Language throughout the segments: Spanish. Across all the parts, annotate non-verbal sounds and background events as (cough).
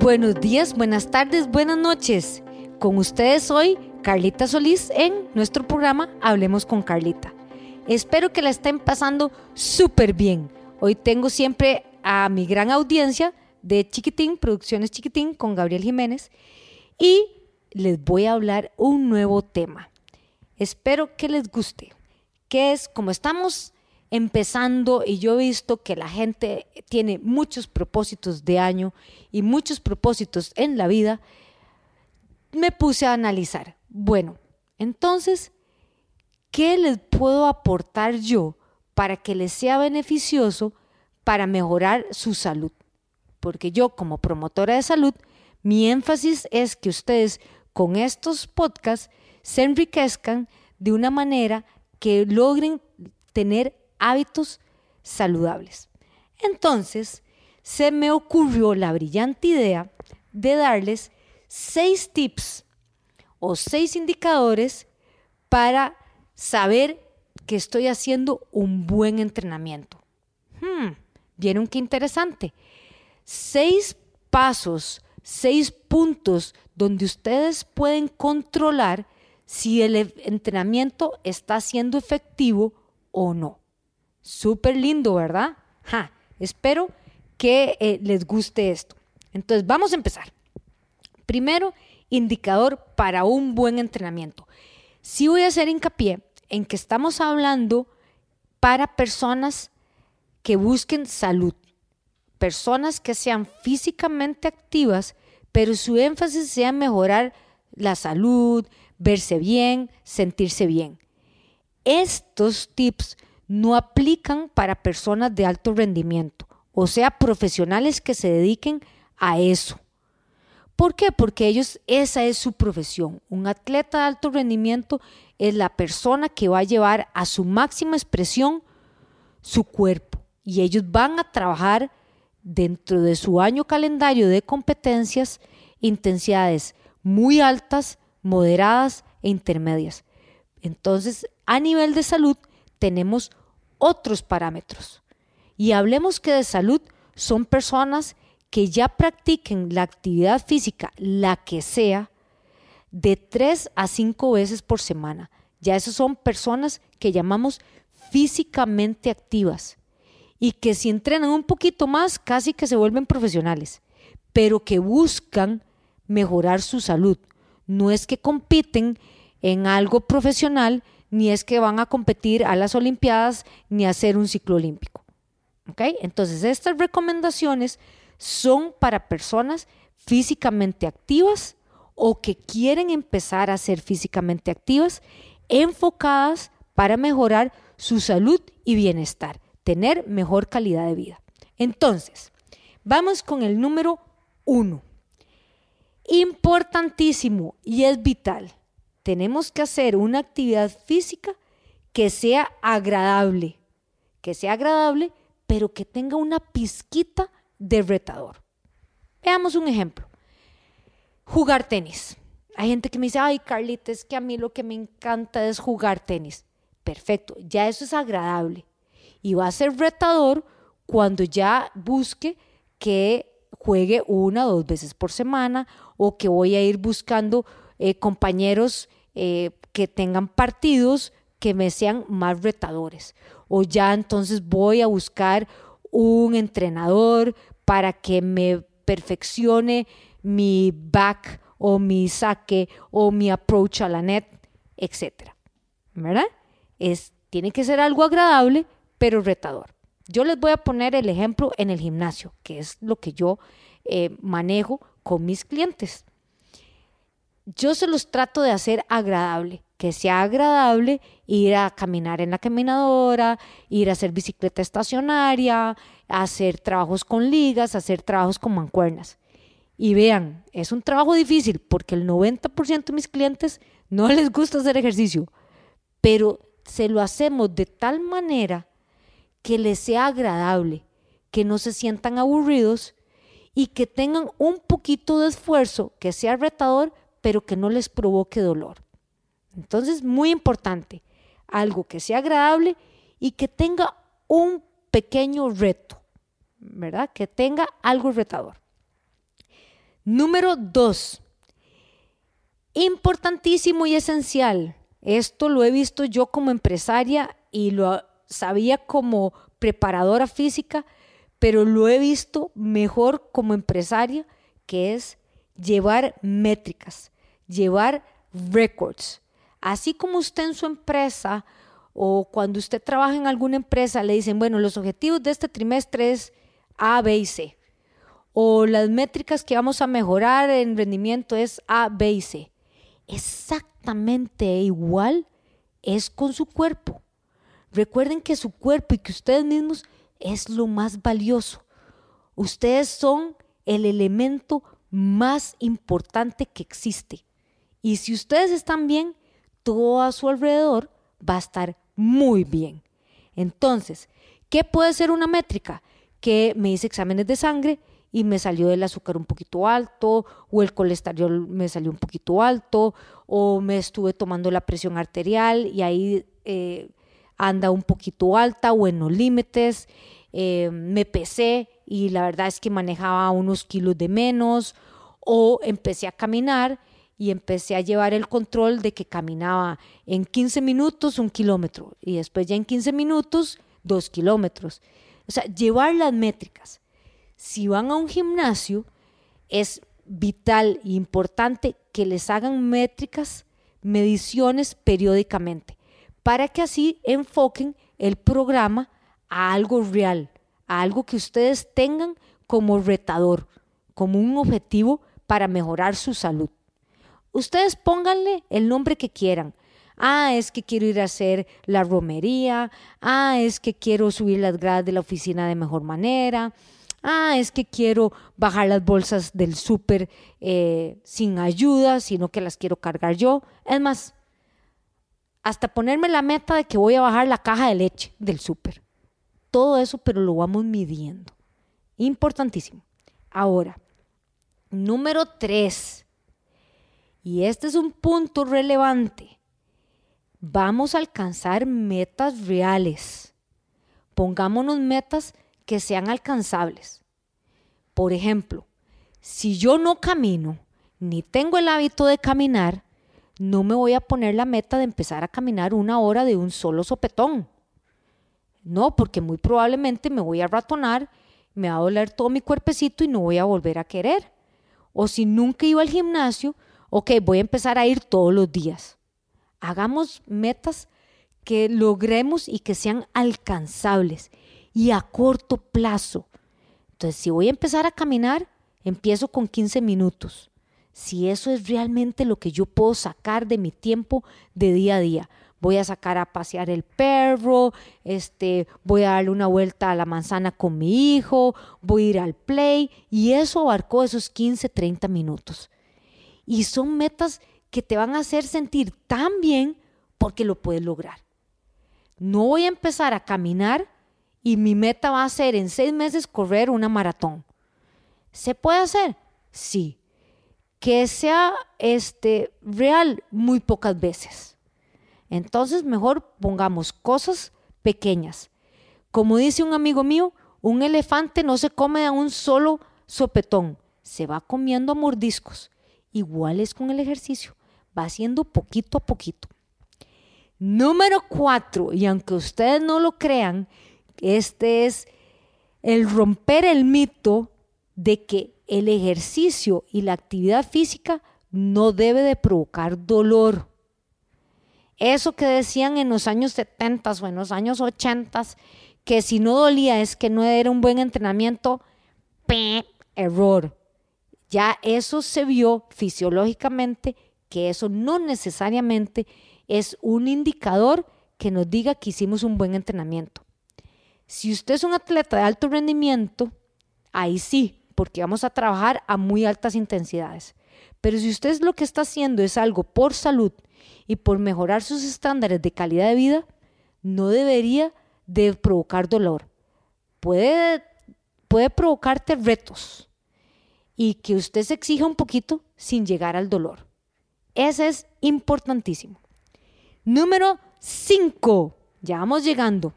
Buenos días, buenas tardes, buenas noches. Con ustedes hoy, Carlita Solís, en nuestro programa Hablemos con Carlita. Espero que la estén pasando súper bien. Hoy tengo siempre a mi gran audiencia de Chiquitín, Producciones Chiquitín, con Gabriel Jiménez, y les voy a hablar un nuevo tema. Espero que les guste, que es como estamos empezando y yo he visto que la gente tiene muchos propósitos de año y muchos propósitos en la vida, me puse a analizar, bueno, entonces, ¿qué les puedo aportar yo para que les sea beneficioso para mejorar su salud? Porque yo como promotora de salud, mi énfasis es que ustedes con estos podcasts se enriquezcan de una manera que logren tener hábitos saludables. Entonces, se me ocurrió la brillante idea de darles seis tips o seis indicadores para saber que estoy haciendo un buen entrenamiento. Hmm, ¿Vieron qué interesante? Seis pasos, seis puntos donde ustedes pueden controlar si el entrenamiento está siendo efectivo o no. Súper lindo, ¿verdad? espero que eh, les guste esto. Entonces, vamos a empezar. Primero, indicador para un buen entrenamiento. Sí voy a hacer hincapié en que estamos hablando para personas que busquen salud, personas que sean físicamente activas, pero su énfasis sea mejorar la salud, verse bien, sentirse bien. Estos tips no aplican para personas de alto rendimiento, o sea, profesionales que se dediquen a eso. ¿Por qué? Porque ellos, esa es su profesión. Un atleta de alto rendimiento es la persona que va a llevar a su máxima expresión su cuerpo y ellos van a trabajar dentro de su año calendario de competencias intensidades muy altas, moderadas e intermedias. Entonces, a nivel de salud, tenemos otros parámetros. Y hablemos que de salud son personas que ya practiquen la actividad física, la que sea, de tres a cinco veces por semana. Ya esas son personas que llamamos físicamente activas y que si entrenan un poquito más casi que se vuelven profesionales, pero que buscan mejorar su salud. No es que compiten en algo profesional, ni es que van a competir a las Olimpiadas ni a hacer un ciclo olímpico. Entonces, estas recomendaciones son para personas físicamente activas o que quieren empezar a ser físicamente activas, enfocadas para mejorar su salud y bienestar, tener mejor calidad de vida. Entonces, vamos con el número uno. Importantísimo y es vital tenemos que hacer una actividad física que sea agradable, que sea agradable, pero que tenga una pizquita de retador. Veamos un ejemplo. Jugar tenis. Hay gente que me dice, ay Carlita, es que a mí lo que me encanta es jugar tenis. Perfecto, ya eso es agradable. Y va a ser retador cuando ya busque que juegue una o dos veces por semana o que voy a ir buscando eh, compañeros eh, que tengan partidos que me sean más retadores. O ya entonces voy a buscar un entrenador para que me perfeccione mi back o mi saque o mi approach a la net, etc. ¿Verdad? Es, tiene que ser algo agradable, pero retador. Yo les voy a poner el ejemplo en el gimnasio, que es lo que yo eh, manejo con mis clientes yo se los trato de hacer agradable, que sea agradable ir a caminar en la caminadora, ir a hacer bicicleta estacionaria, hacer trabajos con ligas, hacer trabajos con mancuernas. Y vean, es un trabajo difícil porque el 90% de mis clientes no (laughs) les gusta hacer ejercicio, pero se lo hacemos de tal manera que les sea agradable, que no se sientan aburridos y que tengan un poquito de esfuerzo, que sea retador, pero que no les provoque dolor. Entonces, muy importante, algo que sea agradable y que tenga un pequeño reto, ¿verdad? Que tenga algo retador. Número dos, importantísimo y esencial. Esto lo he visto yo como empresaria y lo sabía como preparadora física, pero lo he visto mejor como empresaria, que es llevar métricas, llevar records. Así como usted en su empresa o cuando usted trabaja en alguna empresa le dicen, bueno, los objetivos de este trimestre es A, B y C. O las métricas que vamos a mejorar en rendimiento es A, B y C. Exactamente igual es con su cuerpo. Recuerden que su cuerpo y que ustedes mismos es lo más valioso. Ustedes son el elemento más importante que existe. Y si ustedes están bien, todo a su alrededor va a estar muy bien. Entonces, ¿qué puede ser una métrica? Que me hice exámenes de sangre y me salió el azúcar un poquito alto, o el colesterol me salió un poquito alto, o me estuve tomando la presión arterial y ahí eh, anda un poquito alta o en los límites. Eh, me pesé y la verdad es que manejaba unos kilos de menos o empecé a caminar y empecé a llevar el control de que caminaba en 15 minutos un kilómetro y después ya en 15 minutos dos kilómetros. O sea, llevar las métricas. Si van a un gimnasio, es vital e importante que les hagan métricas, mediciones periódicamente para que así enfoquen el programa a algo real, a algo que ustedes tengan como retador, como un objetivo para mejorar su salud. Ustedes pónganle el nombre que quieran. Ah, es que quiero ir a hacer la romería. Ah, es que quiero subir las gradas de la oficina de mejor manera. Ah, es que quiero bajar las bolsas del súper eh, sin ayuda, sino que las quiero cargar yo. Es más, hasta ponerme la meta de que voy a bajar la caja de leche del súper. Todo eso, pero lo vamos midiendo. Importantísimo. Ahora, número tres, y este es un punto relevante, vamos a alcanzar metas reales. Pongámonos metas que sean alcanzables. Por ejemplo, si yo no camino, ni tengo el hábito de caminar, no me voy a poner la meta de empezar a caminar una hora de un solo sopetón. No, porque muy probablemente me voy a ratonar, me va a doler todo mi cuerpecito y no voy a volver a querer. O si nunca iba al gimnasio, ok, voy a empezar a ir todos los días. Hagamos metas que logremos y que sean alcanzables y a corto plazo. Entonces, si voy a empezar a caminar, empiezo con 15 minutos si eso es realmente lo que yo puedo sacar de mi tiempo de día a día. Voy a sacar a pasear el perro, este, voy a darle una vuelta a la manzana con mi hijo, voy a ir al play y eso abarcó esos 15, 30 minutos. Y son metas que te van a hacer sentir tan bien porque lo puedes lograr. No voy a empezar a caminar y mi meta va a ser en seis meses correr una maratón. ¿Se puede hacer? Sí, que sea este, real muy pocas veces. Entonces, mejor pongamos cosas pequeñas. Como dice un amigo mío, un elefante no se come a un solo sopetón, se va comiendo a mordiscos. Igual es con el ejercicio, va haciendo poquito a poquito. Número cuatro, y aunque ustedes no lo crean, este es el romper el mito de que el ejercicio y la actividad física no debe de provocar dolor. Eso que decían en los años 70 o en los años 80, que si no dolía es que no era un buen entrenamiento, error. Ya eso se vio fisiológicamente que eso no necesariamente es un indicador que nos diga que hicimos un buen entrenamiento. Si usted es un atleta de alto rendimiento, ahí sí, porque vamos a trabajar a muy altas intensidades. Pero si usted lo que está haciendo es algo por salud y por mejorar sus estándares de calidad de vida, no debería de provocar dolor. Puede, puede provocarte retos y que usted se exija un poquito sin llegar al dolor. Ese es importantísimo. Número 5. Ya vamos llegando.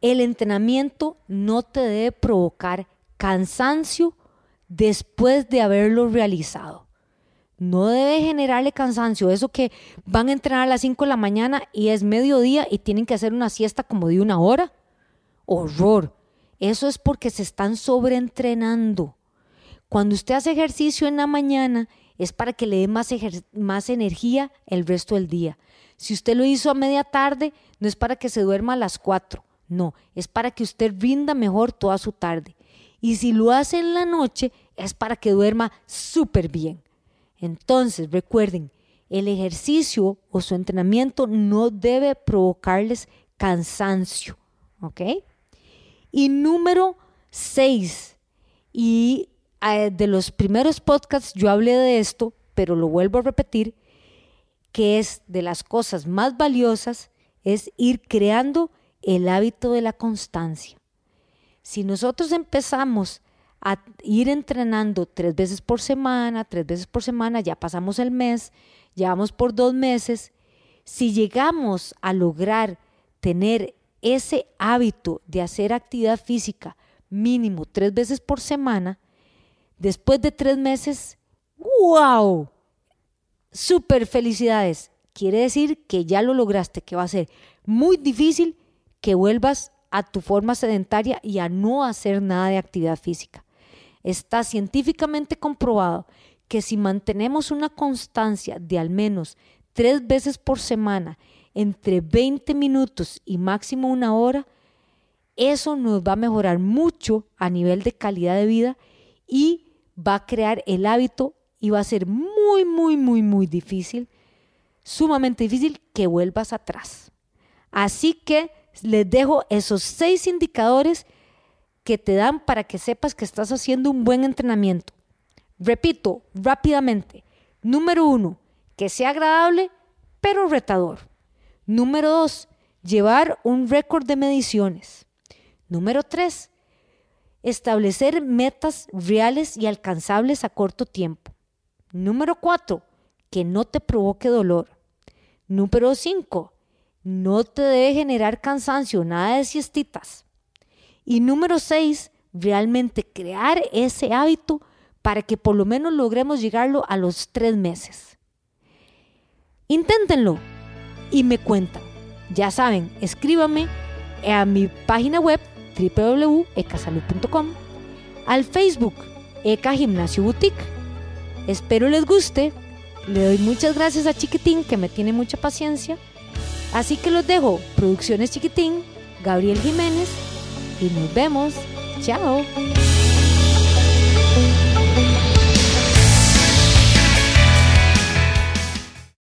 El entrenamiento no te debe provocar cansancio, después de haberlo realizado. No debe generarle cansancio. Eso que van a entrenar a las 5 de la mañana y es mediodía y tienen que hacer una siesta como de una hora. Horror. Eso es porque se están sobreentrenando. Cuando usted hace ejercicio en la mañana es para que le dé más, energía el resto del día. Si usted lo hizo a media tarde, no es para que se duerma a las 4, no, es para que usted rinda mejor toda su tarde. Y si lo hace en la noche, es para que duerma súper bien. Entonces, recuerden, el ejercicio o su entrenamiento no debe provocarles cansancio, ¿ok? Y número 6, y eh, de los primeros podcasts yo hablé de esto, pero lo vuelvo a repetir, que es de las cosas más valiosas, es ir creando el hábito de la constancia. Si nosotros empezamos a ir entrenando tres veces por semana, tres veces por semana, ya pasamos el mes, ya vamos por dos meses, si llegamos a lograr tener ese hábito de hacer actividad física mínimo tres veces por semana, después de tres meses, ¡wow! Super felicidades. Quiere decir que ya lo lograste, que va a ser muy difícil que vuelvas a tu forma sedentaria y a no hacer nada de actividad física. Está científicamente comprobado que si mantenemos una constancia de al menos tres veces por semana, entre 20 minutos y máximo una hora, eso nos va a mejorar mucho a nivel de calidad de vida y va a crear el hábito y va a ser muy, muy, muy, muy difícil, sumamente difícil que vuelvas atrás. Así que les dejo esos seis indicadores que te dan para que sepas que estás haciendo un buen entrenamiento. Repito rápidamente. Número uno, que sea agradable pero retador. Número dos, llevar un récord de mediciones. Número tres, establecer metas reales y alcanzables a corto tiempo. Número cuatro, que no te provoque dolor. Número cinco, no te debe generar cansancio, nada de siestitas. Y número seis, realmente crear ese hábito para que por lo menos logremos llegarlo a los tres meses. Inténtenlo y me cuentan. Ya saben, escríbame a mi página web www.ecasalud.com, al Facebook Eca Gimnasio Boutique. Espero les guste. Le doy muchas gracias a Chiquitín que me tiene mucha paciencia. Así que los dejo. Producciones Chiquitín, Gabriel Jiménez y nos vemos. Chao.